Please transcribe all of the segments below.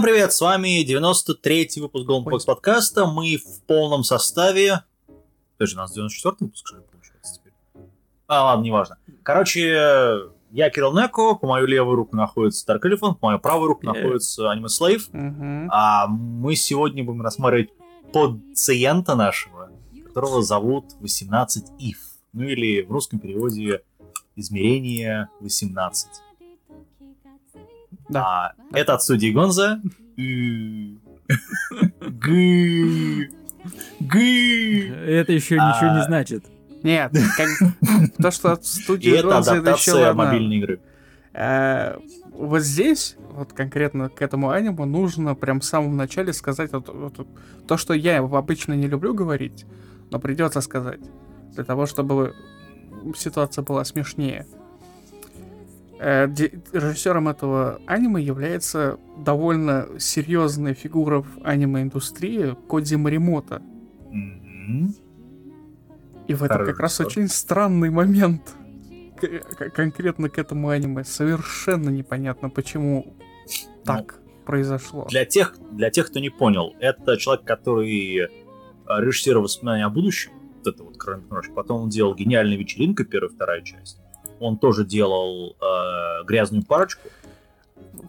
Всем привет, с вами 93-й выпуск Box подкаста. Мы в полном составе. Подожди, у нас 94-й выпуск, что ли, получается теперь? А, ладно, неважно. Короче, я Кирилл Неко, по мою левую руку находится Dark Elephant, по мою правую руку Э. находится Anime Slave. А мы сегодня будем рассматривать пациента нашего, которого зовут 18 ив. Ну или в русском переводе измерение 18. Да. А, это от студии Гонза. Гы. Гы. Это еще ничего не А, значит. Нет, как- то, что от студии это Ронза, это еще ладно. мобильной игры. Э, Вот здесь, вот конкретно к этому аниму, нужно прям в самом начале сказать вот- вот то, что я обычно не люблю говорить, но придется сказать, для того, чтобы ситуация была смешнее. Э, Режиссером этого аниме является довольно серьезная фигура в аниме-индустрии Кодзи Маримото. Мгм. И в этом как раз очень странный момент. К- конкретно к этому аниме. Совершенно непонятно, почему так произошло. Для тех, для тех, кто не понял, это человек, который э, режиссировал воспоминания о будущем. Вот это вот короткометражка. Потом он делал «Гениальная вечеринка», первая вторая часть. Он тоже делал э, «Грязную парочку».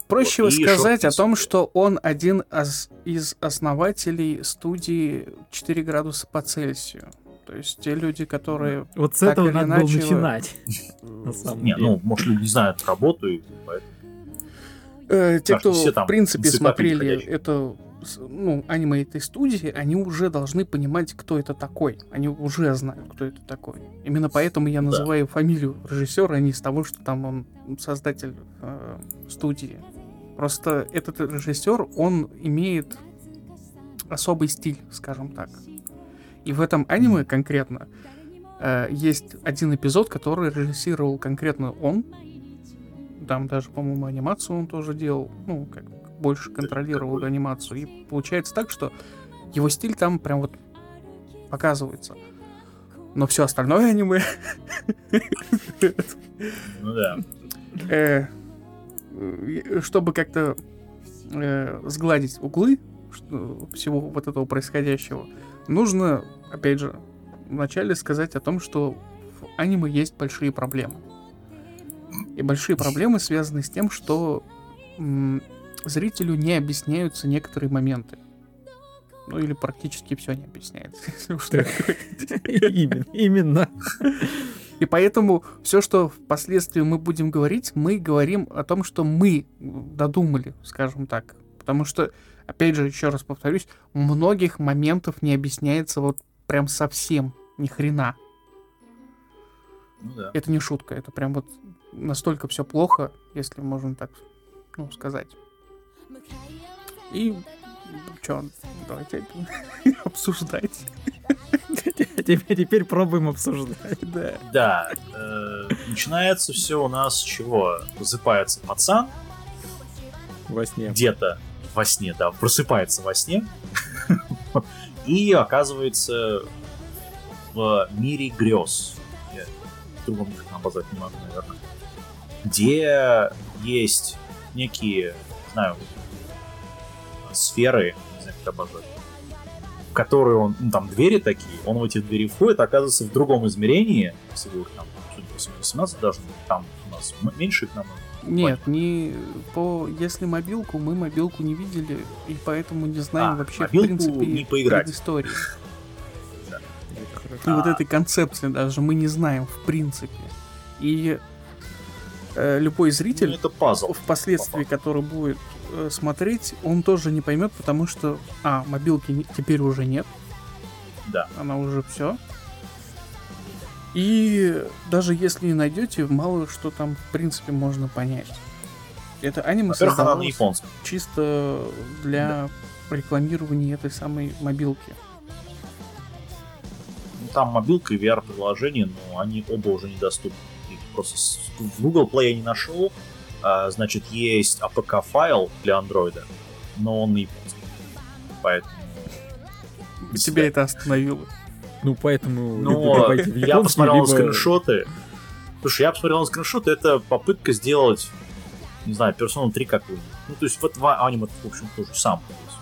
Проще Вот, сказать о том, что он один из, из основателей студии 4 градуса по Цельсию. То есть те люди, которые... Вот с этого надо было иначе, начинать. На самом Не, ну, может, люди не знают работу, и поэтому... э, те, кто в принципе смотрели ходячие. Ну, аниме этой студии, они уже должны понимать, кто это такой. Они уже знают, кто это такой. Именно поэтому я называю фамилию режиссера, а не из того, что там он создатель э, студии. Просто этот режиссер, он имеет особый стиль, скажем так. И в этом аниме конкретно э, есть один эпизод, который режиссировал конкретно он. Там даже, по-моему, анимацию он тоже делал. Ну, как больше контролировал анимацию. И получается так, что его стиль там прям вот показывается. Но все остальное аниме Ну да. э, чтобы как-то э, сгладить углы всего вот этого происходящего, нужно, опять же, вначале сказать о том, что в аниме есть большие проблемы. И большие проблемы связаны с тем, что зрителю не объясняются некоторые моменты. Ну или практически все не объясняется. если уж так говорить. Именно. Именно. И поэтому все, что впоследствии мы будем говорить, мы говорим о том, что мы додумали, скажем так. Потому что, опять же, еще раз повторюсь, многих моментов не объясняется вот прям совсем ни хрена. Ну да. Это не шутка, это прям вот настолько все плохо, если можно так ну, сказать. И что, давайте обсуждать. Теперь, теперь пробуем обсуждать. Да. Да, э, начинается все у нас с чего? Просыпается пацан Во сне. где-то во сне, да, просыпается во сне и оказывается в мире грез. Я другом языке обозвать не могу, наверное. Где есть некие, не знаю, сферы, не знаю, как обозвать, в которые он, ну, там двери такие, он в эти двери входит, оказывается в другом измерении, всего их там, судя по всему, 18 должно быть, там у нас меньше их намного. Нет, не по если мобилку, мы мобилку не видели, и поэтому не знаем А, вообще, в принципе, не поиграть. Это И вот А. этой концепции даже мы не знаем, в принципе. И э, любой Ну, зритель, это пазл. впоследствии, который будет смотреть, он тоже не поймет, потому что, а, мобилки не- теперь уже нет. Да. Она уже все. И даже если и найдете, мало что там, в принципе, можно понять. Это аниме японском. чисто для рекламирования этой самой мобилки. Там мобилка и VR-приложение, но они оба уже недоступны. Их просто в Google Play я не нашел. А, значит, есть APK-файл для андроида, но он на японском. Поэтому... Тебя это остановило. Ну, поэтому... в я японский, посмотрел на либо- скриншоты. Слушай, я посмотрел на скриншоты, это попытка сделать, не знаю, персону 3 какую-нибудь. Ну, то есть вот в аниме, в общем, тоже самое. То есть,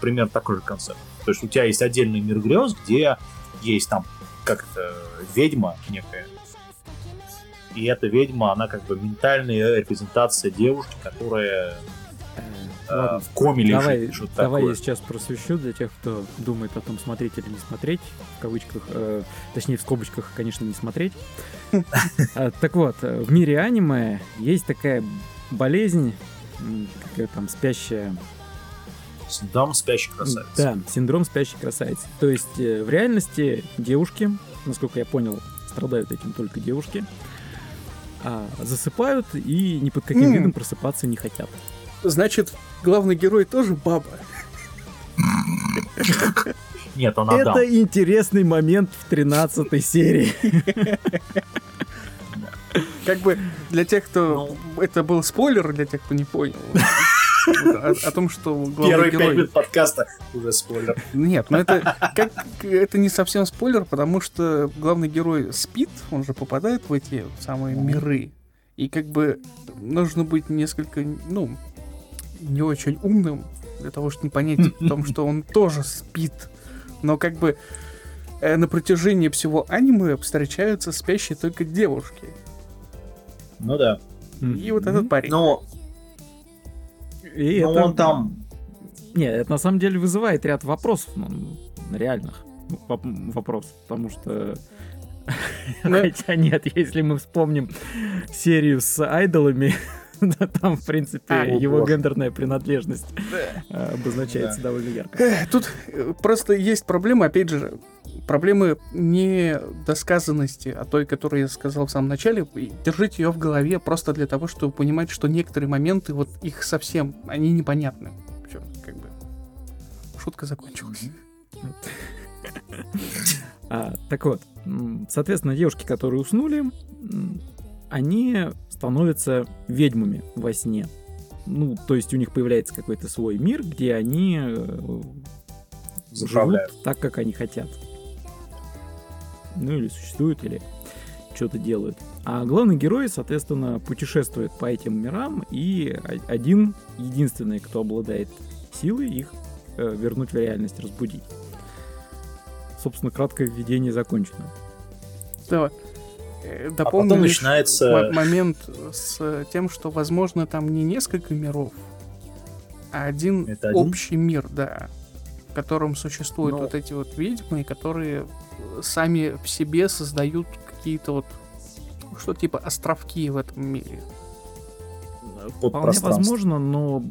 примерно такой же концепт. То есть у тебя есть отдельный мир грез, где есть там как это ведьма некая. И эта ведьма, она как бы ментальная репрезентация девушки, которая Э, э, Ладно, в коме лежит. Давай, что-то давай такое. я сейчас просвещу для тех, кто думает о том, смотреть или не смотреть, в кавычках, э, точнее в скобочках, конечно, не смотреть. А, Так вот, э, в мире аниме есть такая болезнь, какая там спящая Синдром спящей красавицы. Да, синдром спящей красавицы. То есть э, в реальности девушки, насколько я понял, страдают этим только девушки, а засыпают и ни под каким М. видом просыпаться не хотят. Значит, главный герой тоже баба. Нет, он Адам. Это интересный момент в 13 серии. Как бы для тех, кто... Это был спойлер для тех, кто не понял. О, о том, что главный Первые пять герой... минут подкаста уже спойлер. Нет, но это как это не совсем спойлер, потому что главный герой спит, он же попадает в эти самые миры. И как бы нужно быть несколько, ну, не очень умным для того, чтобы не понять о том, что он тоже спит. Но как бы э, на протяжении всего аниме встречаются спящие только девушки. Ну да. И вот этот парень. Но, И но это- он там... Нет, это на самом деле вызывает ряд вопросов, ну, реальных воп- вопросов, потому что... Ну. Хотя нет, если мы вспомним серию с айдолами, да, там, в принципе, А, его боже. гендерная принадлежность э, обозначается довольно ярко. Тут э, просто есть проблема, опять же, проблемы не досказанности, а той, которую я сказал в самом начале. Держите ее в голове просто для того, чтобы понимать, что некоторые моменты, вот их совсем, они непонятны. Всё, как бы. Шутка закончилась. А, так вот, соответственно, девушки, которые уснули, они становятся ведьмами во сне. Ну, то есть у них появляется какой-то свой мир, где они э, живут так, как они хотят. Ну или существуют, или что-то делают. А главный герой, соответственно, путешествует по этим мирам, и один, единственный, кто обладает силой их э, вернуть в реальность, разбудить. Собственно, краткое введение закончено. Давай. Э, Дополню потом лишь начинается- мо- момент с тем, что, возможно, там не несколько миров, а один Это один? общий мир, да, котором существуют Ну. вот эти вот ведьмы, которые э, сами в себе создают какие-то вот что типа островки в этом мире. Под Вполне возможно, но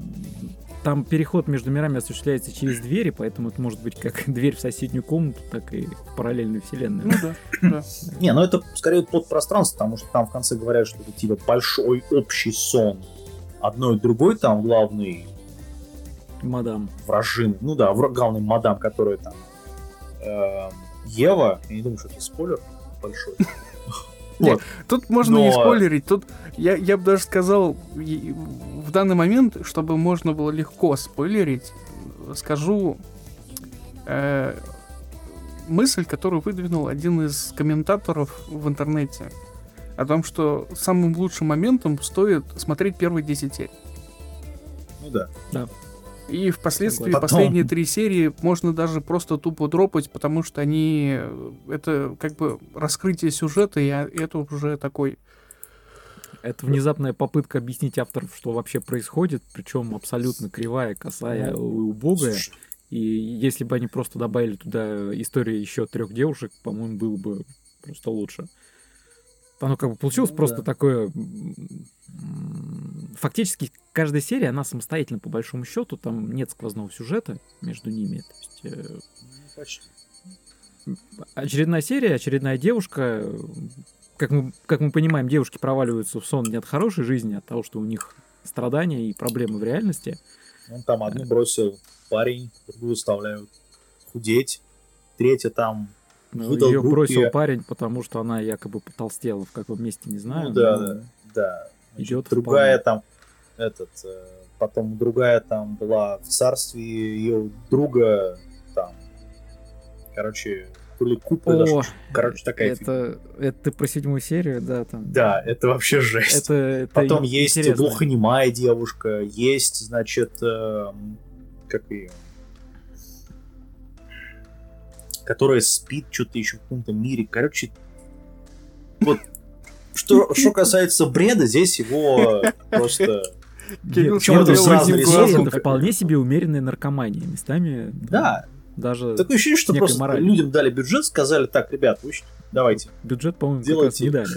там переход между мирами осуществляется через двери, поэтому это может быть как дверь в соседнюю комнату, так и в параллельную вселенную. Ну да, да. Не, ну это скорее под пространство, потому что там в конце говорят, что это типа большой общий сон. Одной и другой там главный Мадам. вражин, ну да, главный мадам, которая там эм, Ева, я не думаю, что это спойлер большой. Вот. Тут можно не спойлерить, тут я, я бы даже сказал, в данный момент, чтобы можно было легко спойлерить, скажу э, мысль, которую выдвинул один из комментаторов в интернете, о том, что самым лучшим моментом стоит смотреть первые 10 серий. Ну да. И впоследствии Потом- последние три серии можно даже просто тупо дропать, потому что они... э, Это как бы раскрытие сюжета, и а- это уже такой Это внезапная попытка объяснить авторов, что вообще происходит, причем абсолютно кривая, косая и убогая. И если бы они просто добавили туда историю еще трех девушек, по-моему, было бы просто лучше. Оно как бы получилось Ну просто да. такое... Фактически каждая серия, она самостоятельно по большому счету, там нет сквозного сюжета между ними. То есть, э, ну, почти. очередная серия, очередная девушка. Как мы, как мы понимаем, девушки проваливаются в сон не от хорошей жизни, а от того, что у них страдания и проблемы в реальности. Он там одну бросил парень, другую заставляют худеть, третья там, Ну, Выдал Ее группе- бросил парень, потому что она якобы потолстела в каком месте, не знаю. ну да, да, да. Идет другая вполне. там, этот, э, потом другая там была в царстве ее друга, там, короче, то ли куплы. О, даже. Короче, такая это, это ты про седьмую серию, да, там. Да, это вообще жесть. Это, это Потом есть интересно. глухонемая девушка, есть, значит, эм, как ее, которая спит что-то еще в каком-то мире. Короче, вот что, что касается бреда, здесь его просто... Кирилл смотрел это вполне себе умеренная наркомания. Местами Да, даже такое ощущение, что просто морали. людям дали бюджет, сказали, так, ребят, вы давайте. бюджет, по-моему, Делайте. не дали.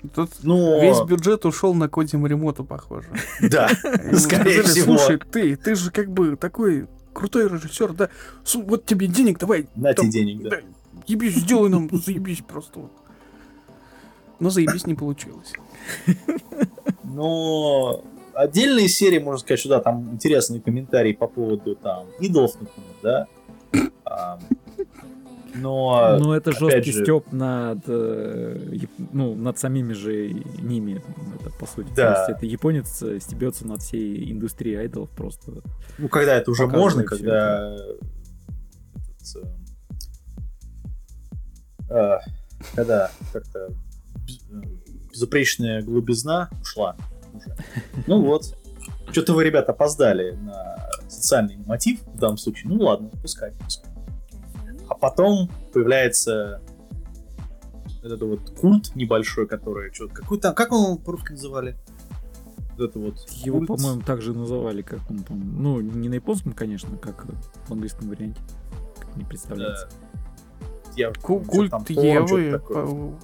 Тут Ну, весь бюджет ушел на Коди Маримоту, похоже. да, скорее сказали, всего. Слушай, ты, ты же как бы такой крутой режиссер, да? Вот тебе денег, давай, На тебе денег, да. да, ебись, сделай нам, заебись просто. вот. Но заебись не получилось. Но отдельные серии, можно сказать, что да, там интересные комментарии по поводу там идолов, например, да. Но Но это опять жесткий же- степ над, э, ну, над самими же ними, это по сути. Да. То есть это японец э, стебется над всей индустрией айдолов просто. ну когда это уже можно, когда этот, э, а, когда как-то без- безупречная глубизна ушла уже. Ну вот. Что-то вы, ребята, опоздали на социальный мотив в данном случае. Ну ладно, пускай, пускай. А потом появляется этот вот культ небольшой, который что какой там, как он по-русски называли? Вот это вот Его, культ. по-моему, также называли, как он там. Ну, не на японском, конечно, как в английском варианте. Как мне представляется. Э, я Культ там, Евы, по-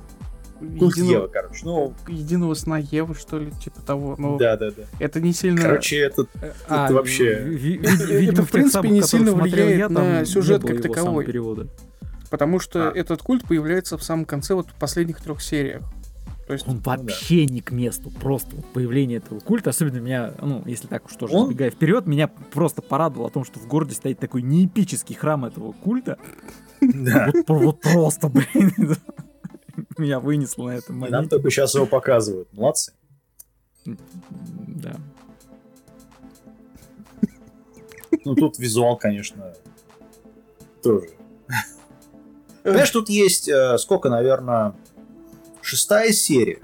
Культ единого- Евы, короче. Ну, единого сна Евы, что ли, типа того. Ну, да, да, да. это не сильно... Короче, этот А, вообще- ви- ви- Это, в принципе, не сильно влияет я, на сюжет как таковой. перевода. Потому что А. этот культ появляется в самом конце, вот в последних трех сериях. То есть, Он вообще не к месту. Просто вот появление этого культа, особенно меня, ну, если так уж тоже Он- забегая вперед, меня просто порадовало о том, что в городе стоит такой неэпический храм этого культа. да. Вот, вот просто, блин. Меня вынесло на этом И нам моменте. только сейчас его показывают. Молодцы. Да. Ну, тут визуал, конечно, тоже. Понимаешь, тут есть э, сколько, наверное, шестая серия.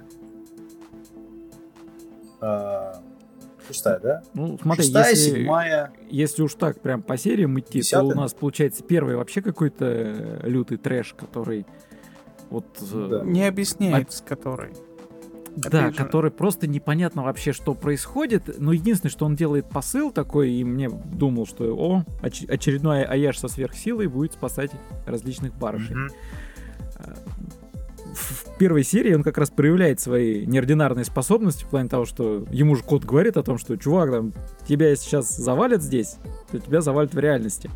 Э, Шестая, да? Ну, смотри, Шестая, если, седьмая. если уж так прям по сериям идти, то Десятая. у нас получается первый вообще какой-то э, лютый трэш, который вот... э, Да. не объясняется, который. Да, Опять же. который просто непонятно вообще, что происходит. Но единственное, что он делает посыл такой, и мне думал, что о, оч- очередной Аяш со сверхсилой будет спасать различных барышей. Мгм. В в первой серии он как раз проявляет свои неординарные способности в плане того, что ему же кот говорит о том, что чувак, там, тебя сейчас завалят здесь, то тебя завалят в реальности.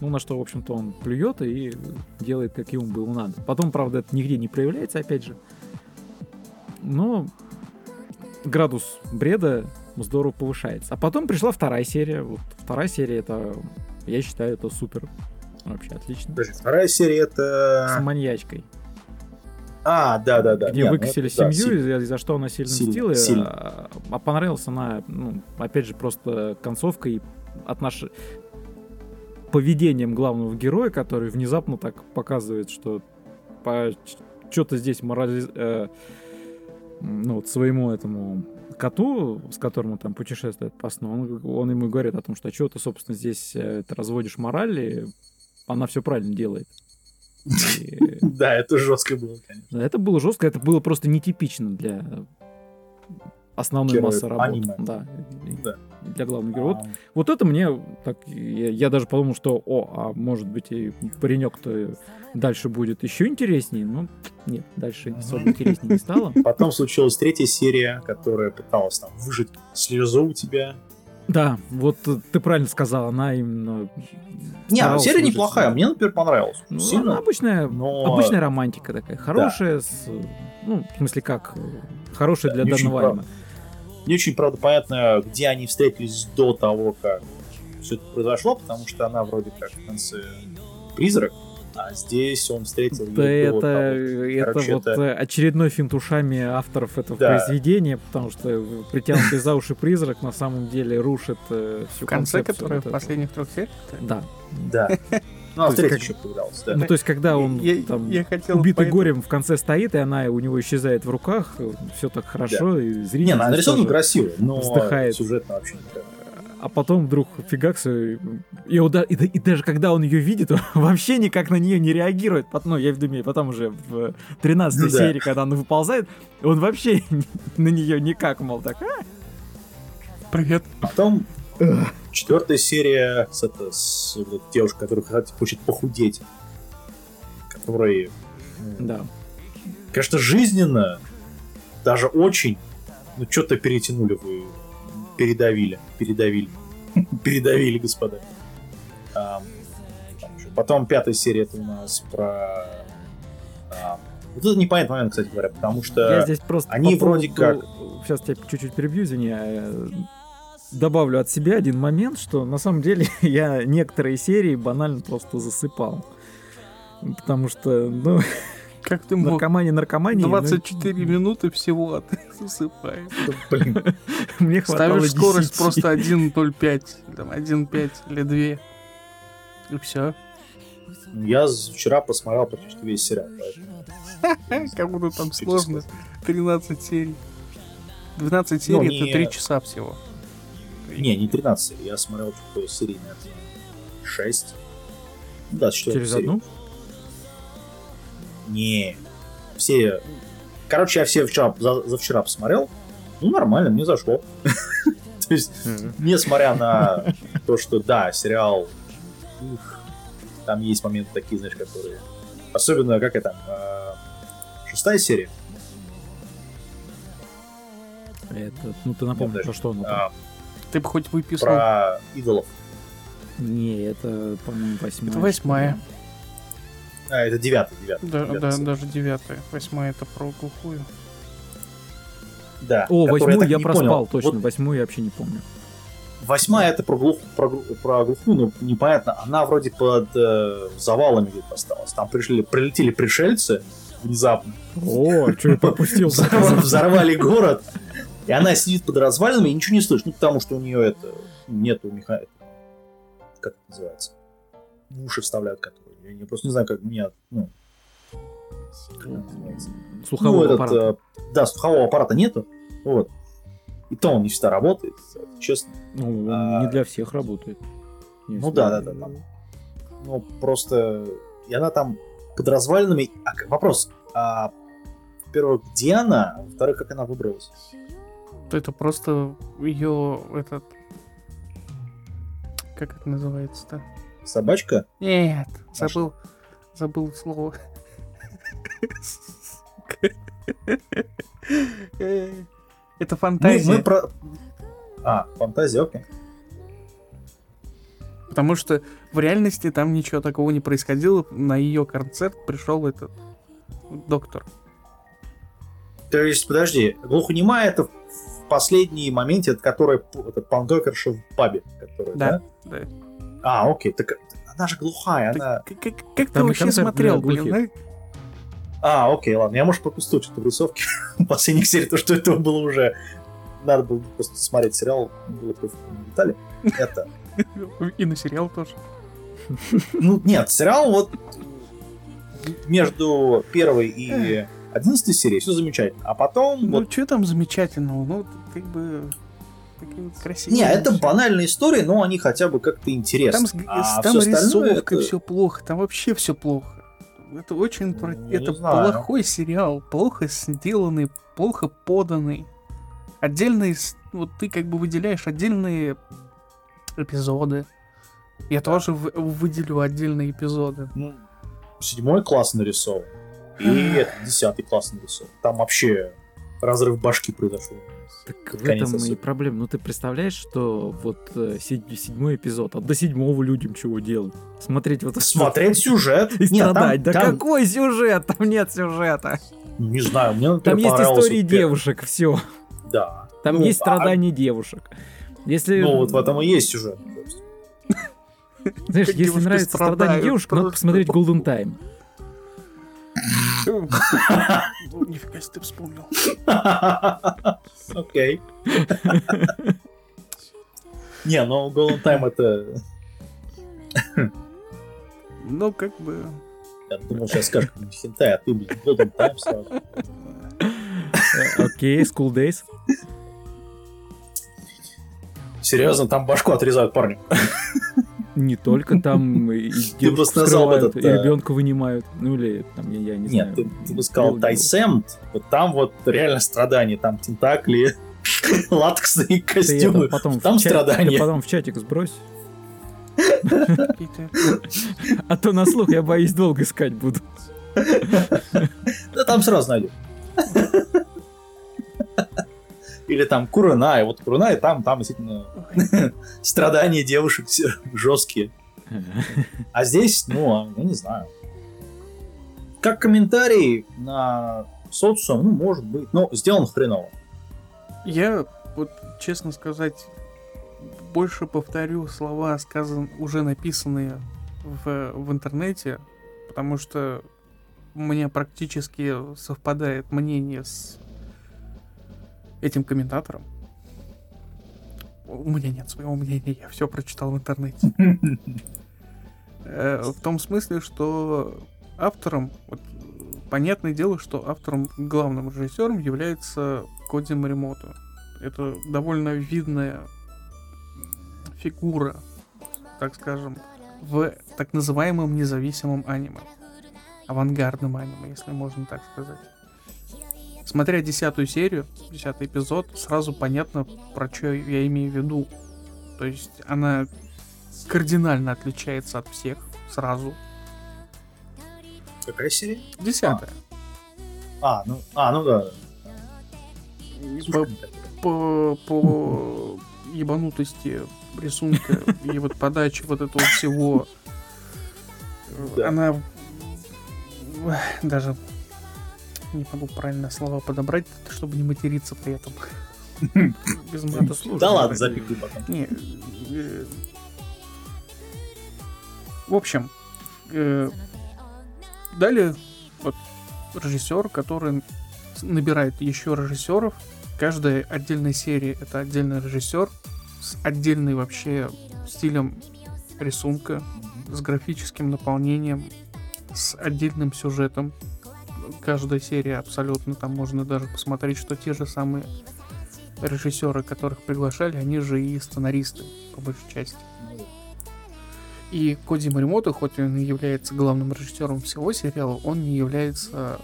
Ну, на что, в общем-то, он плюет и делает, как ему было надо. Потом, правда, это нигде не проявляется, опять же. Но градус бреда здорово повышается. А потом пришла вторая серия. Вот вторая серия, это, я считаю, это супер. Вообще отлично. Подожди, вторая серия С это... маньячкой. А, да, да, да. где Не, ну выкосили это да, семью, и за, за что она сильно, Сильно, мстила. сильно. А, а понравилась она, ну, опять же, просто концовка и отнош... поведением главного героя, который внезапно так показывает, что по... что-то здесь морали... э, ну, вот своему этому коту, с которым он там путешествует по сну, он, он ему говорит о том, что а что ты, собственно, здесь э, ты разводишь мораль, и она все правильно делает. Да, это жестко было, конечно. Это было жестко, это было просто нетипично для основной Героев массы работ. аниме. Да, Да. для главного героя. Вот, А, вот это мне так. Я, я даже подумал, что о, а может быть и паренек-то дальше будет еще интереснее. Но нет, дальше особо интереснее не стало. Потом случилась третья серия, которая пыталась там выжать слезу у тебя. Да, вот ты правильно сказал, она именно. Не, серия выжать неплохая, себя. мне, например, понравилась. Ну, Сильно. она обычная, но- обычная романтика такая, хорошая, с, ну, в смысле как, э, хорошая Да, для данного аниме. Не очень, правда, понятно, где они встретились до того, как все это произошло, потому что она вроде как в конце призрак, а здесь он встретил Да это, того. это Короче, вот это- очередной финт ушами авторов этого Да. произведения, потому что притянутый за уши призрак на самом деле рушит э, всю В конце, концепцию вот в последних трех сериях. Да. Да. Ну, а в То есть третьей как- еще появлялся, да. Ну, то есть, когда он Я- там я хотел убитый поэтому- горем в конце стоит, и она у него исчезает в руках, все так хорошо, и зритель Не, она нарисована тоже- красиво, но вздыхает. сюжетно вообще никак. А потом вдруг фигакс, и, и, и да- и даже когда он ее видит, он вообще никак на нее не реагирует. Ну, я думаю, потом уже в 13 Ну да. серии, когда она выползает, он вообще на нее никак, мол, так, «А, Привет. Потом четвертая серия с, это, с вот девушкой, которая хочет похудеть. Которой, да. конечно, жизненно, даже очень, ну что-то перетянули вы, передавили, передавили, передавили, господа. Еще. Потом пятая серия это у нас про... ам, вот это непонятный момент, кстати говоря, потому что... Я здесь просто они по вроде поводу- Сейчас тебя чуть-чуть перебью, извини. Добавлю от себя один момент, что на самом деле я некоторые серии банально просто засыпал. Потому что, ну, Как ты мог? наркомания наркомания. ну, 24 минуты всего, а ты засыпаешь. Блин, Мне хватало Ставишь скорость 10. просто 1.05, там 1.5 или 2. И все. я вчера посмотрел практически весь сериал. Как будто там сложно. сказать. 13 серий. 12 Ну, серий это 3 часа всего. Не, не 13 серий, я смотрел типа серий, наверное, 6. Ну Да, Через серии. одну? Не, все... Короче, я все вчера, за, за вчера посмотрел. Ну, нормально, мне зашло. То есть, несмотря на то, что, да, сериал... там есть моменты такие, знаешь, которые... Особенно, как это... э, Шестая серия. Это, ну ты напомни, про что оно там. Ты бы хоть выписал. Про идолов. Не, это, по-моему, восьмая. Это восьмая. А, это девятый, девятый. Да, девятая да, даже девятая. Восьмая это про глухую. Да. О, восьмую я не проспал, понял. точно. Вот Восьмую я вообще не помню. восьмая это про, глух, про, про глухую, но непонятно. Она вроде под э, завалами где-то осталась. Там пришли, прилетели пришельцы внезапно. О, что я пропустил? Взорвали город. И она сидит под развалинами и ничего не слышит. Ну, потому что у нее это нету меха... Как это называется? В уши вставляют, которые. Я, не- просто не знаю, как меня. Ну. Слухового ну, этот, аппарата. э, да, слухового аппарата нету. Вот. И то он не всегда работает, честно. Ну, он а- не для всех работает. Ну да, да, да, там. Ну, просто... И она там под развалинами... А, вопрос. А, во-первых, где она? Во-вторых, как она выбралась? Это просто ее этот. Как это называется-то? Собачка? Нет, А забыл. Забыл слово. Это Мы, фантазия. мы про... А, фантазия, окей. Потому что в реальности там ничего такого не происходило. На ее концерт пришел этот доктор. То есть, подожди, глухонемая это в последней моменте, это которая это панкрокерша в пабе, которая, да? Да. Да. А, окей, так она же глухая, Так она... как, как- как ты вообще смотрел, блин, А, окей, ладно, я, может, пропустил что-то в рисовке последних серий, то, что это было уже... Надо было просто смотреть сериал, было бы в детали. Это... И на сериал тоже. Ну, нет, сериал вот между первой и одиннадцатой серией все замечательно. А потом Ну, вот... что там замечательного? Ну, как бы... Красивые Не, это вещи. банальная история, но они хотя бы как-то Там, интересны. с- а там рисовка, это- все плохо, там вообще все плохо. Это очень... про- Ну, Это знаю. плохой сериал, плохо сделанный, плохо поданный. Отдельные... Вот ты как бы выделяешь отдельные эпизоды. Я тоже в- выделю отдельные эпизоды. Ну, седьмой класс нарисован. И это десятый класс нарисован. Там вообще разрыв башки произошел. Так в этом и проблема. Ну ты представляешь, что вот э, седь- седьмой эпизод, а до седьмого людям чего делать? Смотреть вот Смотреть сюжет. и Нет, там- страдать. да там- какой сюжет? Там нет сюжета. Не знаю, мне, например, Там есть истории первый. девушек, все. Да. Там Ну, есть а- страдания девушек. Если, Ну, вот в этом и есть сюжет. знаешь, если нравится страдания девушек, надо посмотреть Golden Time. Нифига себе ты вспомнил. Окей. Не, ну Golden Time это... Ну, как бы... Я думал, сейчас скажешь какой-нибудь хентай, а ты, блин, Golden Time сразу. Окей, School Days. Серьезно, там башку отрезают парню. Не только там и девушку просто назвал этот, и э, ребенка вынимают. Ну или там, я, я не Нет, знаю. ты, ты бы сказал Тайсемт, вот там вот реально страдания, там тентакли, латексные Ты костюмы, там ты страдания. потом в чатик сбрось. А то на слух я боюсь долго искать буду. Да там сразу найдешь. Или там Курунай, вот Курунай, там, там действительно страдания девушек жесткие. А здесь, ну, а, я не знаю. Как комментарий на социум, ну, может быть, но сделан хреново. Я, вот, честно сказать, больше повторю слова, сказан, уже написанные в, в интернете, потому что у меня практически совпадает мнение с этим комментатором. У меня нет своего мнения, я все прочитал в интернете. Э, В том смысле, что автором, вот, понятное дело, что автором, главным режиссером является Коди Маримото. Это довольно видная фигура, так скажем, в так называемом независимом аниме. Авангардном аниме, если можно так сказать. Смотря десятую серию, десятый эпизод, сразу понятно, про что я имею в виду. То есть она кардинально отличается от всех сразу. Какая серия? Десятая. А, ну, а, ну да. По, по, по ебанутости рисунка и вот подачи вот этого всего. Она даже не могу правильно слова подобрать, чтобы не материться при этом. Без мата Да ладно, запикай потом. Не, э, В общем, э, далее вот режиссер, который набирает еще режиссеров. Каждая отдельная серия это отдельный режиссер с отдельной вообще стилем рисунка, с графическим наполнением, с отдельным сюжетом. Каждая серия абсолютно там можно даже посмотреть, что те же самые режиссеры, которых приглашали, они же и сценаристы, по большей части. И Коди Маримото, хоть он и является главным режиссером всего сериала, он не является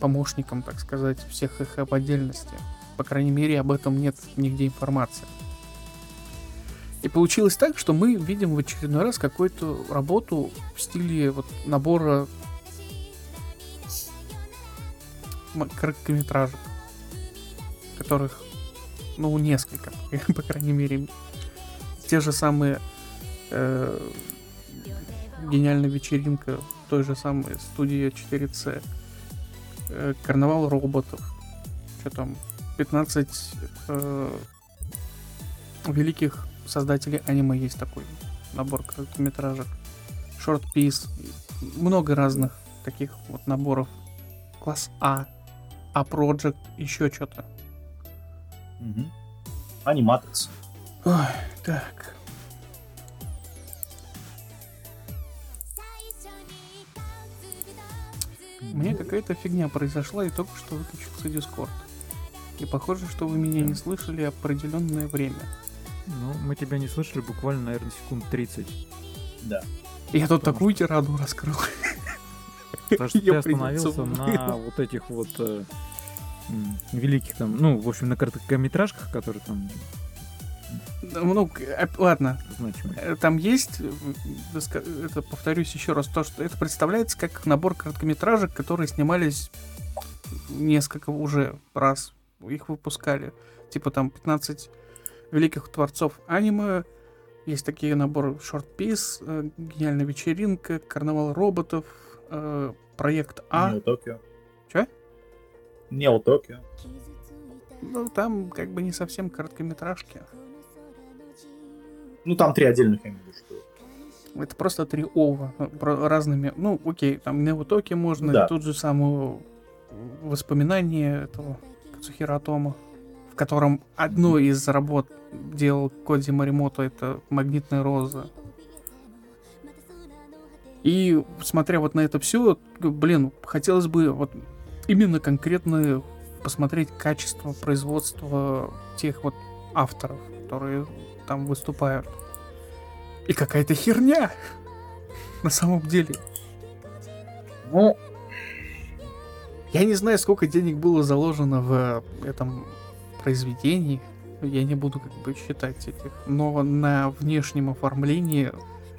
помощником, так сказать, всех их в отдельности. По крайней мере, об этом нет нигде информации. И получилось так, что мы видим в очередной раз какую-то работу в стиле вот набора короткометражек, которых, ну, несколько, по крайней мере, те же самые э, гениальная вечеринка той же самой студии 4C, э, карнавал роботов, что там, 15 э, великих создателей аниме есть такой набор короткометражек, Short Piece, много разных таких вот наборов, класс А, А Project, еще что-то. Мгм. Аниматрикс. Ой, так. Мне какая-то фигня произошла и только что выключился Дискорд. И похоже, что вы меня не слышали определенное время. Ну, мы тебя не слышали буквально, наверное, секунд 30. Да. Я тут Потому такую тираду раскрыл. Потому что ты остановился на вот этих вот э, великих там, ну, в общем, на короткометражках, которые там Ну, а, ладно, значимые. Э, Там есть, э, это повторюсь еще раз, то, что это представляется как набор короткометражек, которые снимались несколько уже раз, их выпускали. Типа там 15 великих творцов аниме, есть такие наборы Short Piece, э, Гениальная вечеринка, Карнавал роботов, э, Проект А. Нео Токио. Нео Токио. Ну, там как бы не совсем короткометражки. Ну, там три отдельных, я имею в виду. Это просто три ова разными. Ну, окей, там Неотоки можно, Да. тут же самое воспоминание этого Кацухира Атома, в котором одну из работ делал Коди Маримото, это Магнитная роза. И смотря вот на это все, блин, хотелось бы вот именно конкретно посмотреть качество производства тех вот авторов, которые там выступают. И какая-то херня на самом деле. Ну, Я не знаю, сколько денег было заложено в этом произведении. Я не буду как бы считать этих. Но на внешнем оформлении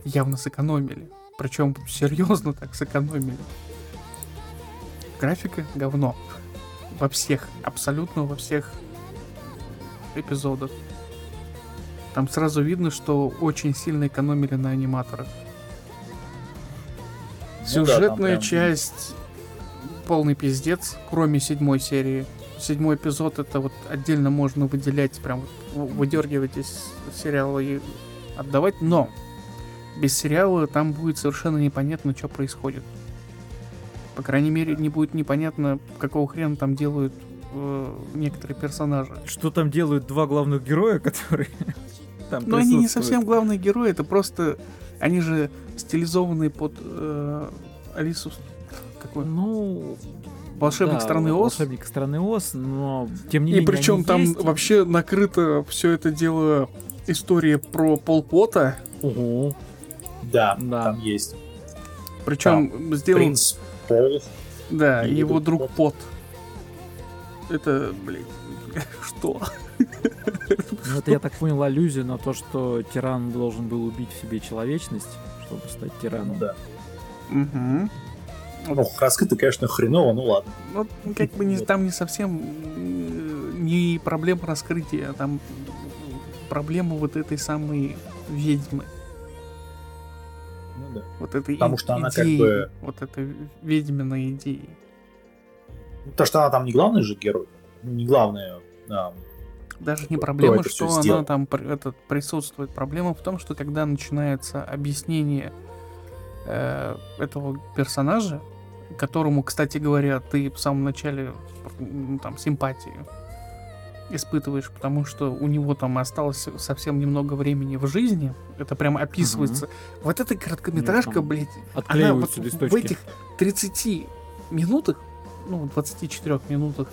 явно сэкономили. Причем серьезно так сэкономили. Графика говно. Во всех, абсолютно во всех эпизодах. Там сразу видно, что очень сильно экономили на аниматорах. Ну да, Сюжетная прям- часть полный пиздец, кроме седьмой серии. Седьмой эпизод это вот отдельно можно выделять, прям вот выдергивать из сериала и отдавать, но без сериала там будет совершенно непонятно, что происходит. По крайней мере, не будет непонятно, какого хрена там делают э, некоторые персонажи. Что там делают два главных героя, которые там Но они не совсем главные герои, это просто они же стилизованные под э, Алису. Какой? Ну, Волшебник да, страны Оз. Волшебник страны Оз, но тем не И менее причем они там есть. вообще накрыто все это дело история про Полпота. Ого, да, Да. там есть. Причем сделан, Принц Пол. да, и его друг друг Пот. Это, блин, что? ну это я так понял аллюзию на то, что тиран должен был убить в себе человечность, чтобы стать тираном. Да. Угу. Ну, раскрыто, конечно, хреново, ну ладно. Ну, как бы не, там не совсем э, не проблема раскрытия, а там проблема вот этой самой ведьмы. Ну да. Вот этой Потому и- что она как идеи, бы- Вот этой ведьминой идеи. Потому что она там не главный же герой. Не главная. а, Даже не проблема, это что она сделал? там этот, присутствует. Проблема в том, что когда начинается объяснение э, этого персонажа, которому, кстати говоря, ты в самом начале там симпатии испытываешь, потому что у него там осталось совсем немного времени в жизни. Это прям описывается. Вот эта короткометражка, блядь, она вот в этих 30 минутах, ну, 24 минутах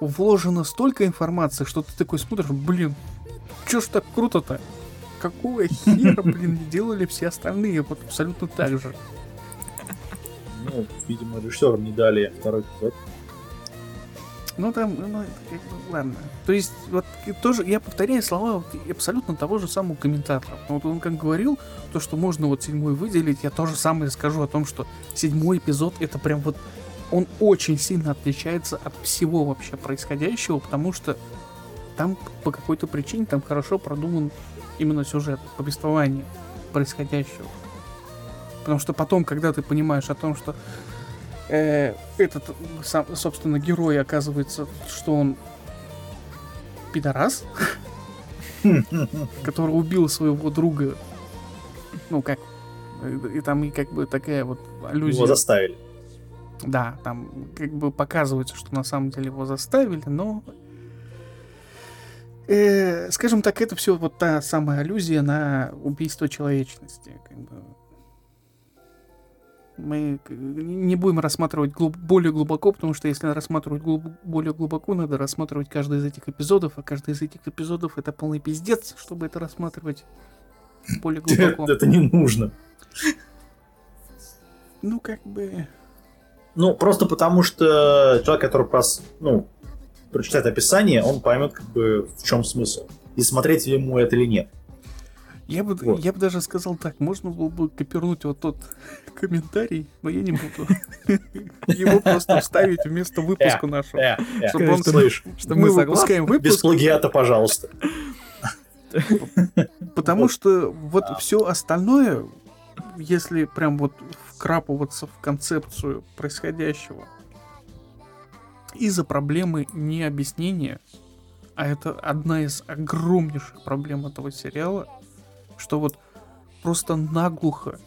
вложено столько информации, что ты такой смотришь, блин, чё ж так круто-то? Какого хера, блин, делали все остальные вот абсолютно так же? ну, видимо, режиссерам не дали второй эпизод. Ну там, ну, бы, ладно. То есть, вот тоже, я повторяю слова вот абсолютно того же самого комментатора. Вот он как говорил, то, что можно вот седьмой выделить, я то же самое скажу о том, что седьмой эпизод это прям вот он очень сильно отличается от всего вообще происходящего, потому что там по какой-то причине там хорошо продуман именно сюжет, повествование происходящего. Потому что потом, когда ты понимаешь о том, что э, этот, сам, собственно, герой оказывается, что он пидорас, который убил своего друга, ну как, и, там и как бы такая вот аллюзия. Его заставили. Да, там как бы показывается, что на самом деле его заставили, но... э, скажем так, это все вот та самая аллюзия на убийство человечности. Как бы. Мы к- не будем рассматривать глуб- более глубоко, потому что если рассматривать глуб- более глубоко, надо рассматривать каждый из этих эпизодов, а каждый из этих эпизодов это полный пиздец, чтобы это рассматривать более глубоко. Это не нужно. Ну, как бы... Ну, просто потому что человек, который прос... ну, прочитает описание, он поймет, как бы, в чем смысл. И смотреть ему это или нет. Я бы, Вот. я бы даже сказал так, можно было бы копернуть вот тот комментарий, но я не буду. Его просто вставить вместо выпуска нашего. Э, э, Чтобы он- слышь, Что Мы выпускаем без выпуск, плагиата, пожалуйста. потому что вот все остальное, если прям вот вкрапываться в концепцию происходящего, из-за проблемы необъяснения, а это одна из огромнейших проблем этого сериала, что вот просто наглухо,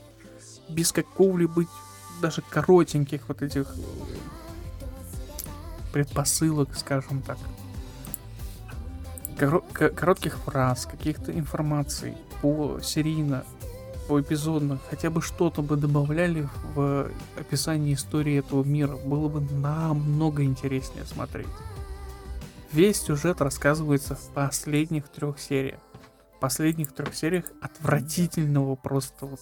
без какого-либо даже коротеньких вот этих э, предпосылок, скажем так, коро- ко- коротких фраз, каких-то информаций по серийно поэпизодно, хотя бы что-то бы добавляли в описании истории этого мира, было бы намного интереснее смотреть. Весь сюжет рассказывается в последних трех сериях. Последних трех сериях отвратительного просто вот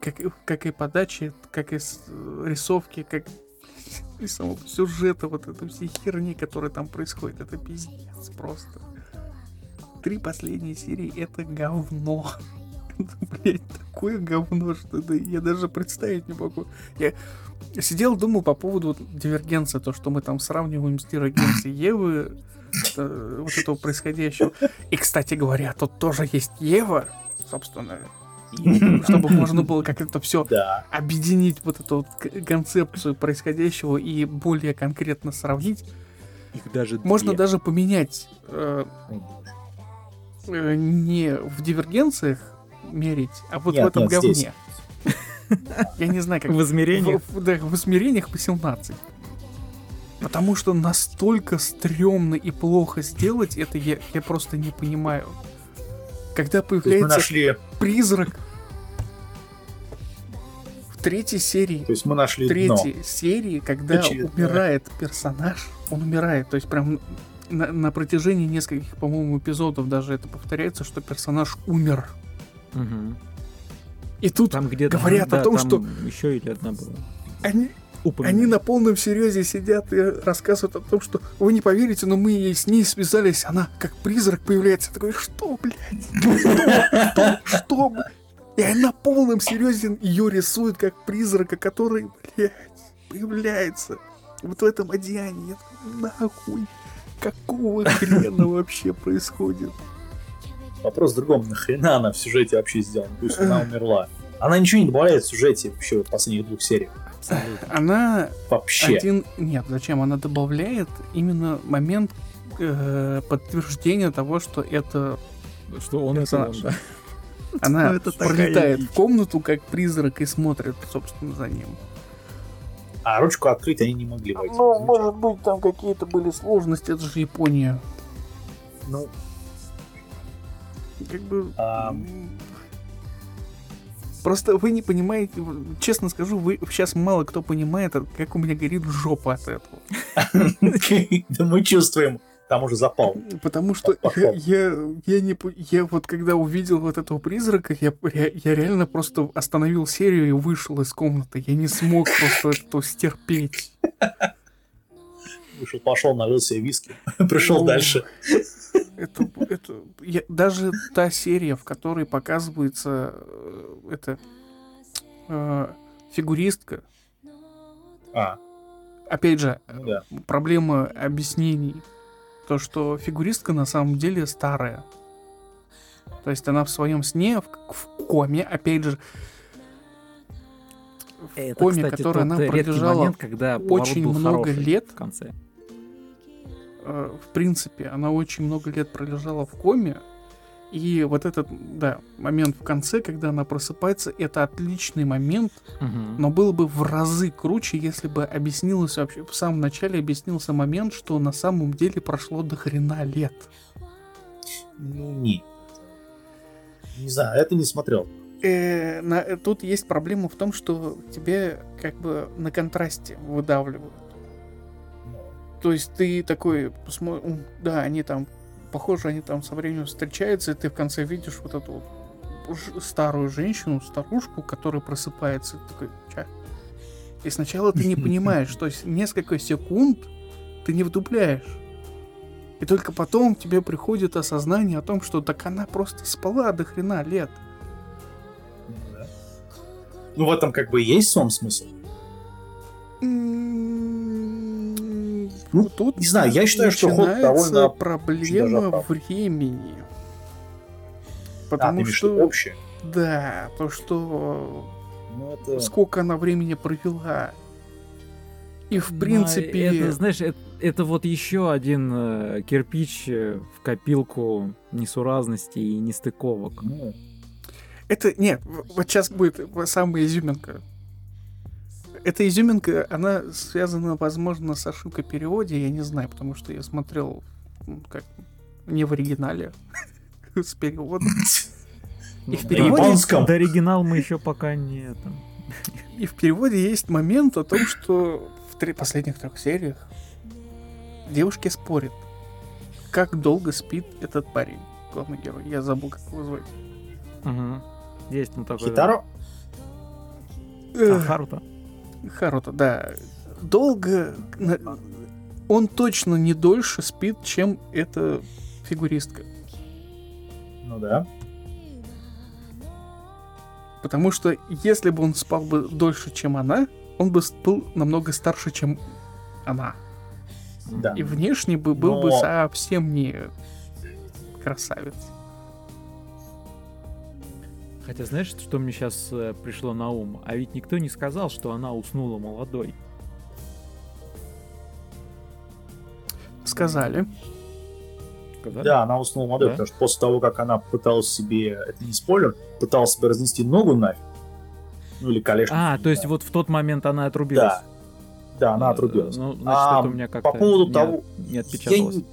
как, как и подачи, как и рисовки, как и самого сюжета, вот этой всей херни, которая там происходит. Это пиздец просто. Три последние серии это говно. блядь, такое говно, что да, я даже представить не могу. Я сидел, думал по поводу вот, дивергенции, то, что мы там сравниваем с дивергенцией Евы, вот этого происходящего. И, кстати говоря, тут тоже есть Ева, собственно, чтобы можно было как это все да. объединить вот эту вот концепцию происходящего и более конкретно сравнить. Их даже можно две. даже поменять э, э, не в дивергенциях мерить, а вот нет, в этом нет, говне. Я не знаю, как... В измерениях? В, да, в измерениях по 17. Потому что настолько стрёмно и плохо сделать это, я, я просто не понимаю. Когда появляется нашли... призрак в третьей серии. То есть мы нашли в третьей дно. серии, когда Очевидно. умирает персонаж, он умирает. То есть прям на, на протяжении нескольких, по-моему, эпизодов даже это повторяется, что персонаж умер. Угу. И тут Там где-то говорят да, о том, там что еще или одна была. они, Упоминали. они на полном серьезе сидят и рассказывают о том, что вы не поверите, но мы ей- с ней связались, она как призрак появляется. Я такой, что, блядь? Что? Что? Что? блядь?» И они на полном серьезе ее рисуют как призрака, который, блядь, появляется вот в этом одеянии. Я такой, нахуй? Какого хрена вообще происходит? Вопрос в другом. Нахрена она в сюжете вообще сделана? Пусть она умерла. Она ничего не добавляет в сюжете вообще в последних двух сериях. Она Вообще. один... Нет, зачем? Она добавляет именно момент э, подтверждения того, что это Что он это он, Персонаж. да. Она Ну, это пролетает в комнату как призрак и смотрит, собственно, за ним. А ручку открыть они не могли войти. Ну, может быть, там какие-то были сложности, это же Япония. Ну, Как бы... Просто вы не понимаете, честно скажу, вы сейчас мало кто понимает, как у меня горит жопа от этого. да мы чувствуем. Там уже запал. Потому что я, я, я не я вот когда увидел вот этого призрака, я, я, я реально просто остановил серию и вышел из комнаты. Я не смог просто это стерпеть. Вышел, пошел, налил себе виски. Пришел Ну, дальше. Это, это, я- даже та серия, в которой показывается э, это э, фигуристка, А, опять же, ну да. проблема объяснений. То, что фигуристка на самом деле старая. То есть она в своем сне, в, в коме, опять же, в Это, коме, кстати, который она пролежала момент, когда очень много лет. в конце. Э, в принципе, она очень много лет пролежала в коме. И вот этот, да, момент в конце, когда она просыпается, это отличный момент, Мгм. но было бы в разы круче, если бы объяснилось вообще, в самом начале объяснился момент, что на самом деле прошло до хрена лет. Ну, не. Не знаю, это не смотрел. Э, на- э, тут есть проблема в том, что тебе как бы на контрасте выдавливают. То есть ты такой, посмо- да, они там, похоже, они там со временем встречаются, и ты в конце видишь вот эту вот старую женщину, старушку, которая просыпается, такой, ча? И сначала ты не понимаешь, то есть несколько секунд ты не вдупляешь. И только потом тебе приходит осознание о том, что так она просто спала до хрена лет. Ну, да. Ну, в этом как бы и есть сам смысл. Ну, тут не знаю, я считаю, что ход довольно проблема времени. а, Потому в что, общее? да, то, что Ну, это... сколько она времени провела. И в Ну, принципе, это, знаешь, это, это вот еще один э, кирпич э, в копилку несуразностей и нестыковок. Ну, это нет, вот сейчас будет самая изюминка. Эта изюминка, она связана, возможно, с ошибкой переводе, я не знаю, потому что я смотрел как не в оригинале с переводом. И в переводе-. Да оригинал мы еще пока не. И в переводе есть момент о том, что в три- последних трех сериях девушки спорят, как долго спит этот парень, главный герой. Я забыл, как его звать. Мгм. Есть ну такой. Хитаро? А, Эх, Харуто. Харуто, да. Долго... Он точно не дольше спит, чем эта фигуристка. Ну да. Потому что если бы он спал бы дольше, чем она, он бы был намного старше, чем она. Да. И внешне бы был бы Но- совсем не красавец. Хотя знаешь, что мне сейчас пришло на ум? А ведь никто не сказал, что она уснула молодой. Сказали. Сказали? Да, она уснула молодой, Да? потому что после того, как она пыталась себе, это не спойлер, пыталась себе разнести ногу нафиг, ну или колешницу. А, то есть знаю. вот в тот момент она отрубилась. Да. Да, она отрубилась. Э, Ну, значит, А, это у меня как-то по поводу не, того- не Я отпечаталось. не,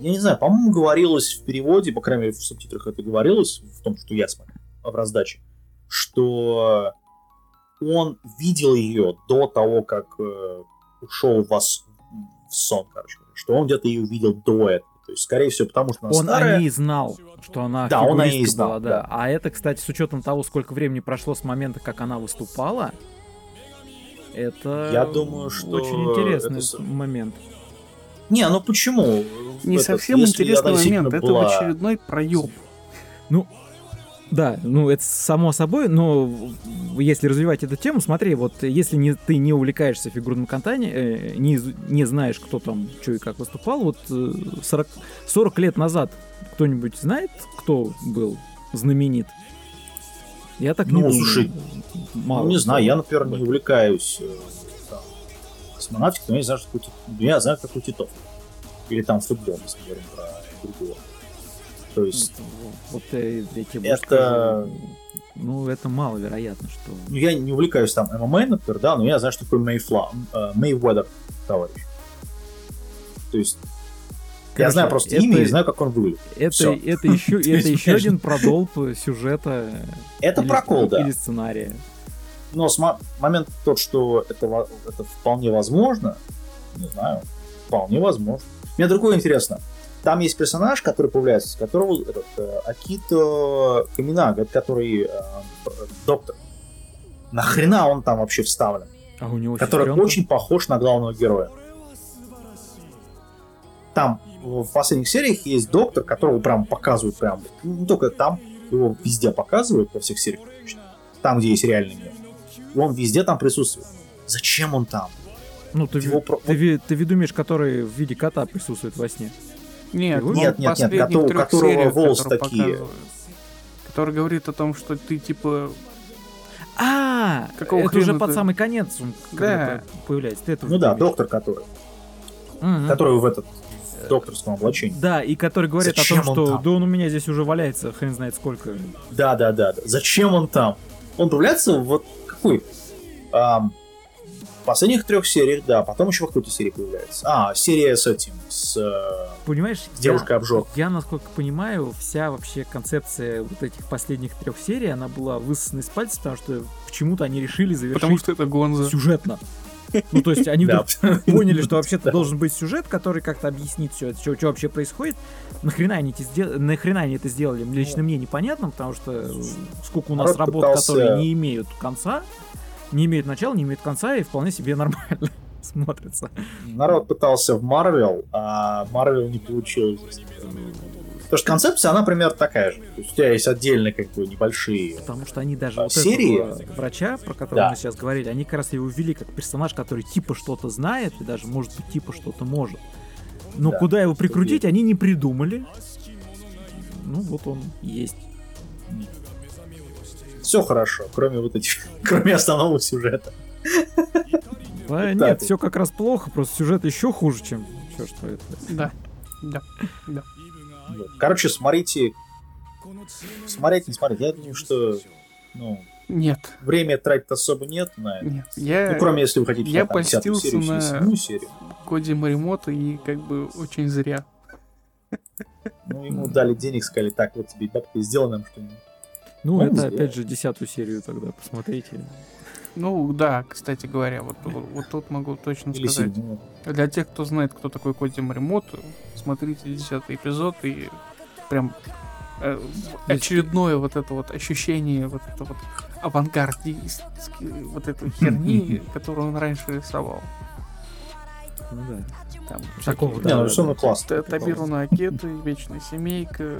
я не знаю, по-моему, говорилось в переводе, по крайней мере, в субтитрах это говорилось, в том, что я смотрел, в раздаче, что он видел ее до того, как э, ушел в, ос- в сон, короче, что он где-то ее увидел до этого. То есть, скорее всего, потому что она Он старая. о ней знал, что она Да, он о ней знал, была, да. да. А это, кстати, с учетом того, сколько времени прошло с момента, как она выступала, это Я думаю, что очень интересный это момент. Не, ну почему? Не Этот, совсем интересный момент. действительно Это была- в очередной проеб. Да, ну это само собой, но если развивать эту тему, смотри, вот если не, ты не увлекаешься фигурным катанием, э, не, не знаешь, кто там, что и как выступал, вот э, 40, 40 лет назад кто-нибудь знает, кто был знаменит? Я так не Ну, думаю. слушай, Мало Ну, не знаю, я, например, не увлекаюсь э, там, космонавтикой, но я не знаю, что такое я знаю, как у Титов. Или там футбол, если говорим про другого. То есть, Вот э, я тебе Это- Ну, это маловероятно, что... ну, я не увлекаюсь там ММА, например, да, но я знаю, что такое Мейфла, э, Мейведер, товарищ. То есть, я знаю просто это- имя и знаю, как он выглядит. Это, это еще, это еще один продолб сюжета. Это или- прокол, да. Или сценария. Но с мо- момент тот, что это, это вполне возможно, не знаю, вполне возможно. Мне другое интересно. Там есть персонаж, который появляется, которого этот, э, Акито Каминага, который э, доктор. Нахрена он там вообще вставлен? А у него Который сестренка? очень похож на главного героя. Там в последних сериях есть доктор, которого прям показывают прям, ну, не только там, его везде показывают, во всех сериях, там, где есть реальный мир. Он везде там присутствует. Зачем он там? Ну, ты, его ви- про- ты, ты виду имеешь, который в виде кота присутствует во сне. Нет, Нет, он нет, нет, последних кото- у трех которого сериях, волосы которые такие. Который говорит о том, что ты типа А, Какого это уже хрена под ты- самый конец он Да. появляется. Ты этого Ну да, доктор который. Мгм. Который в этот в докторском облачении. Да, и который говорит Зачем о том, он что там? да он у меня здесь уже валяется, хрен знает сколько. Да, да, да, да. Зачем он там? Он появляется вот какой? Ам, в последних трех сериях, да, потом еще в какой-то серии появляется. А, серия с этим, с э, Понимаешь, С девушкой я, обжор. я, насколько понимаю, вся вообще концепция вот этих последних трех серий, она была высосана из пальца, потому что почему-то они решили завершить потому что это Гонза. сюжетно. Ну, то есть они Да. вдруг поняли, что вообще-то должен быть сюжет, который как-то объяснит все это, что, что вообще происходит. Нахрена они, эти сдел- Нахрена они это сделали, лично мне непонятно, потому что э, сколько у нас работ, пытался- которые не имеют конца, не имеют начала, не имеют конца, и вполне себе нормально смотрятся. Народ пытался в Марвел, а Марвел не получилось. Потому что концепция, она примерно такая же. То есть у тебя есть отдельные как бы небольшие... Потому что они даже А, вот серии? врача, про которого Да. мы сейчас говорили, они как раз его ввели как персонаж, который типа что-то знает и даже может быть типа что-то может. Но Да, куда его прикрутить, они не придумали. Ну вот он есть. Все хорошо, кроме вот этих... кроме основного сюжета. Да, нет, все как раз плохо, просто сюжет еще хуже, чем все, что это. Да. Да. Вот. Короче, смотрите... Смотреть, не смотреть. Я думаю, что... Ну, Нет. время тратить особо нет на это. Нет. Я Ну, кроме если вы хотите я серию, на- седьмую серию. Коди Маримото и как бы очень зря. Ну, ему дали денег, сказали, так, вот тебе бабки, сделай нам что-нибудь. Ну, Он это сделал. опять же десятую серию тогда посмотрите. Ну да, кстати говоря, вот, вот тут могу точно Или сказать. седьмую. Для тех, кто знает, кто такой Коди Маримото, смотрите десятый эпизод и прям э, очередное вот это вот ощущение вот это вот авангардистской вот этой херни, которую он раньше рисовал. Ну да. Там Такого, всякие Не, ну да, все равно классно. Т- Табиру на Акеты, Вечная Семейка,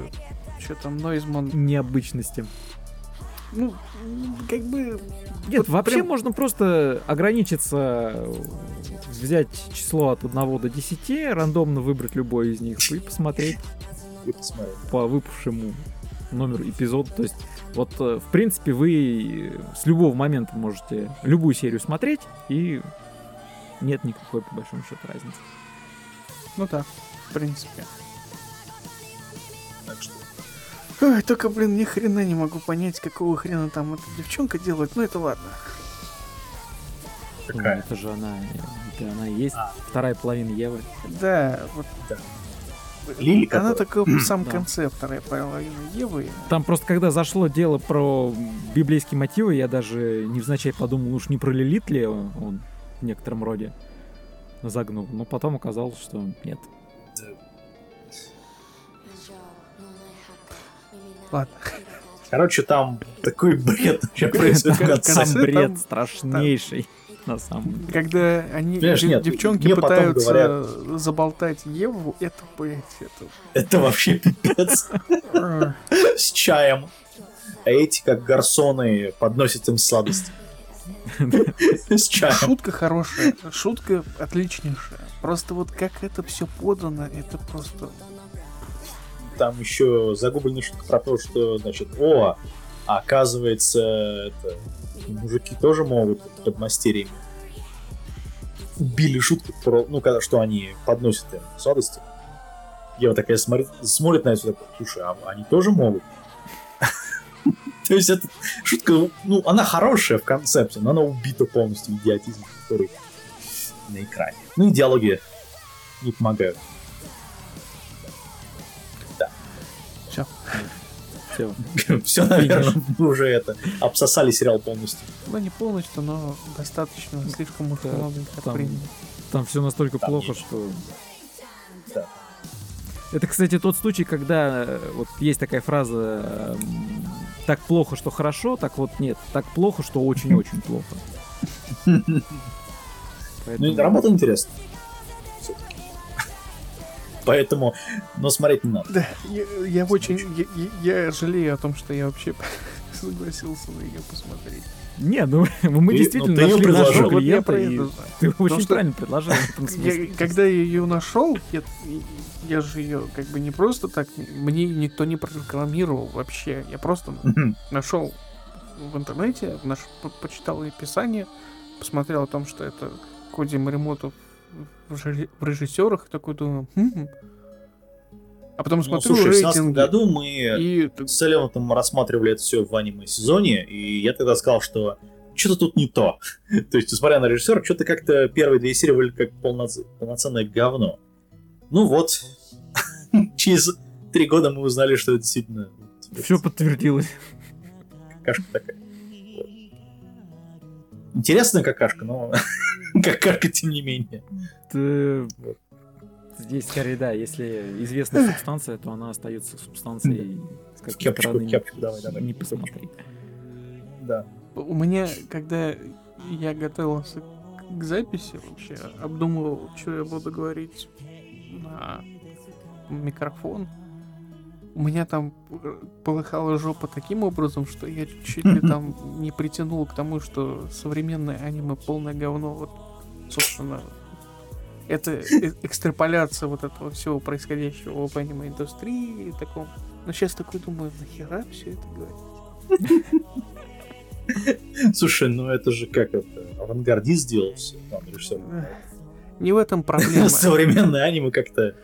что там, Нойзман. Необычности. Ну, как бы... Нет, Вот вообще прям- можно просто ограничиться, взять число от 1 до 10, рандомно выбрать любой из них и посмотреть И посмотреть. по выпавшему номеру эпизода. То есть, вот, э, в принципе, вы с любого момента можете любую серию смотреть, и нет никакой, по большому счету, разницы. Ну да, в принципе. Так что Ой, только, блин, ни хрена не могу понять, какого хрена там эта девчонка делает, но это ладно. Ну, какая? это же она, это она и есть А. вторая половина Евы. Да, вот. Да. Лили, Она такой в самом Да. конце вторая половина Евы. Там просто, когда зашло дело про библейские мотивы, я даже невзначай подумал, уж не про Лилит ли он, он в некотором роде загнул. Но потом оказалось, что нет. Ладно. Короче, там такой бред вообще происходит в Как- конце. Бред страшнейший, на самом деле. Когда они, Понимаешь, дев- нет, девчонки пытаются заболтать Еву, это, блядь, это... Это вообще пипец. С чаем. А эти, как гарсоны, подносят им сладости. Шутка хорошая, шутка отличнейшая. Просто вот как это все подано, это просто... Там еще загубленная шутка про то, что, значит, о, оказывается, это, мужики тоже могут под мастерьями. Убили шутку про, ну, когда, что они подносят им сладости. Ева такая смотрит, смотрит на это, слушай, а они тоже могут? То есть эта шутка, ну, она хорошая в концепте, но она убита полностью идиотизмом, который на экране. Ну и диалоги не помогают. Все. Всё. Все, наверное, мы уже это обсосали сериал полностью. Ну, не полностью, но достаточно, слишком уж Да, много там- все настолько плохо, что... Да. Это, кстати, тот случай, когда э, вот есть такая фраза эм, «так плохо, что хорошо», так вот нет, «так плохо, что очень-очень плохо». Ну, и работа интересная. Всё-таки. Поэтому, но смотреть не надо. Да, я, я очень... Я, я- я жалею о том, что я вообще согласился на ее посмотреть. Не, ну мы Ты- действительно ну, нашли нашего Вот клиента, про и это ты очень что правильно предложил Я- когда я ее нашел, я, я же ее как бы не просто так, мне никто не прорекламировал вообще. Я просто нашел в интернете, наш, по- почитал описание, посмотрел о том, что это Коди Маримото в, жи- в режиссерах, и такой думаю, «Хм». А потом Ну, смотрю слушай, в 17 рейтинги, году мы и с Элеонтом рассматривали это все в аниме-сезоне, и я тогда сказал, что что-то тут не то. то есть, несмотря на режиссера, что-то как-то первые две серии были как полноц- полноценное говно. Ну вот, через три года мы узнали, что это действительно Все подтвердилось. какашка такая. Интересная какашка, но какашка тем не менее. Здесь скорее, да, если известная субстанция, то она остается субстанцией, с какой Кепочку, стороны кепочку давай, давай. не посмотри. Да. у меня, когда я готовился к записи вообще, обдумывал, что я буду говорить на микрофон, у меня там полыхала жопа таким образом, что я чуть ли там не притянул к тому, что современное аниме полное говно. Вот, собственно, это э- экстраполяция вот этого всего происходящего в аниме-индустрии и таком. Но сейчас такой думаю, нахера все это говорить? Слушай, ну это же как это, авангардист сделал все, там, режиссер. Не в этом проблема. Современное аниме как-то...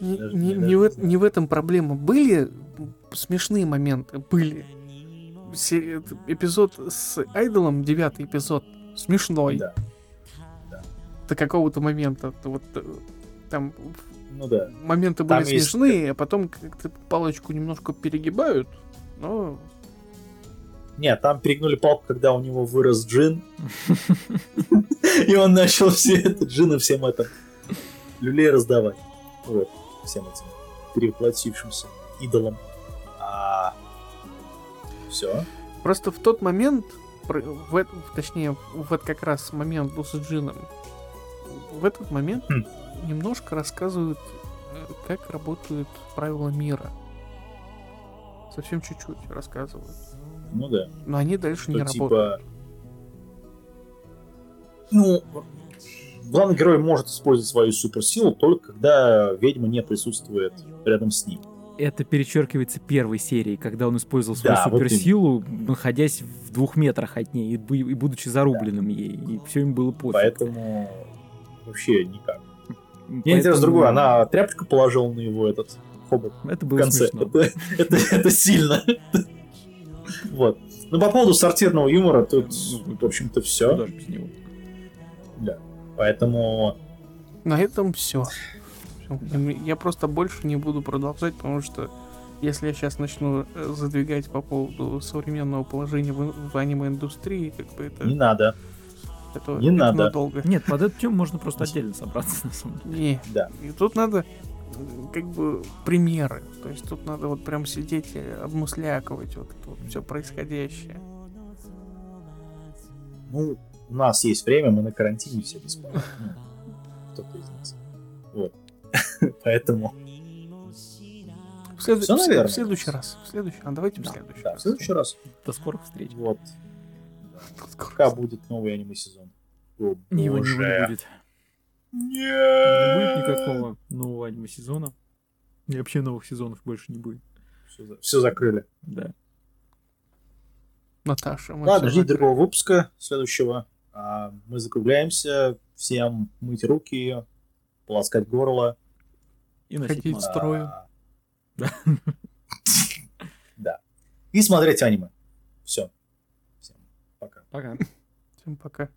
Не, не- не в, не в этом проблема. Были смешные моменты, были. Это Эпизод с Айдолом, девятый эпизод, смешной Да, до какого-то момента. Вот э, там ну да. моменты были Там есть- смешные, а потом как-то палочку немножко перегибают, но Нет, там перегнули палку, когда у него вырос джин. И он начал все это джины всем это люлей раздавать. Вот, всем этим перевоплотившимся идолам. А... Все. Просто в тот момент, в, точнее, в этот как раз момент был с Джином, в этот момент Хм. немножко рассказывают, э, как работают правила мира. Совсем чуть-чуть рассказывают. Ну да. Но они дальше не Что работают. типа... Ну, главный герой может использовать свою суперсилу только когда ведьма не присутствует рядом с ним. Это перечеркивается первой серией, когда он использовал свою Да, вот суперсилу, находясь в двух метрах от ней и, бу- и будучи зарубленным ей. И все им было пофиг. Поэтому вообще никак. Мне Поэтому интересно другое. Она тряпочку положила на его этот хобот Это в было конце. смешно. Это, это, это сильно. Вот. Ну, по поводу сортирного юмора, тут, в общем-то, все. же без него? Да. Поэтому На этом все. Я просто больше не буду продолжать, потому что если я сейчас начну э, задвигать по поводу современного положения в, в аниме-индустрии, как бы это, не надо. Это, не это надо. надолго. Нет, под эту тему можно просто отдельно собраться, на самом деле. Не. Да. И тут надо как бы примеры. То есть тут надо вот прям сидеть и обмыслякивать вот это вот все происходящее. Ну, у нас есть время, мы на карантине все бесплатно. Ну, кто-то из нас. Вот. Поэтому, В, след- Всё, в след- в следующий раз. В следующий. А давайте в да, следующий да, в раз. следующий раз. До скорых встреч. Вот. Пока будет новый аниме-сезон. Его не будет. Не будет Нет. никакого нового аниме-сезона. И вообще новых сезонов больше не будет. Все, закрыли. Да. Наташа, мы Ладно, ждите другого выпуска следующего. А, мы закругляемся. Всем мыть руки, полоскать горло. И носить Ходить в строю. Да. Да. И смотреть аниме. Все. Всем пока. Пока. Всем пока.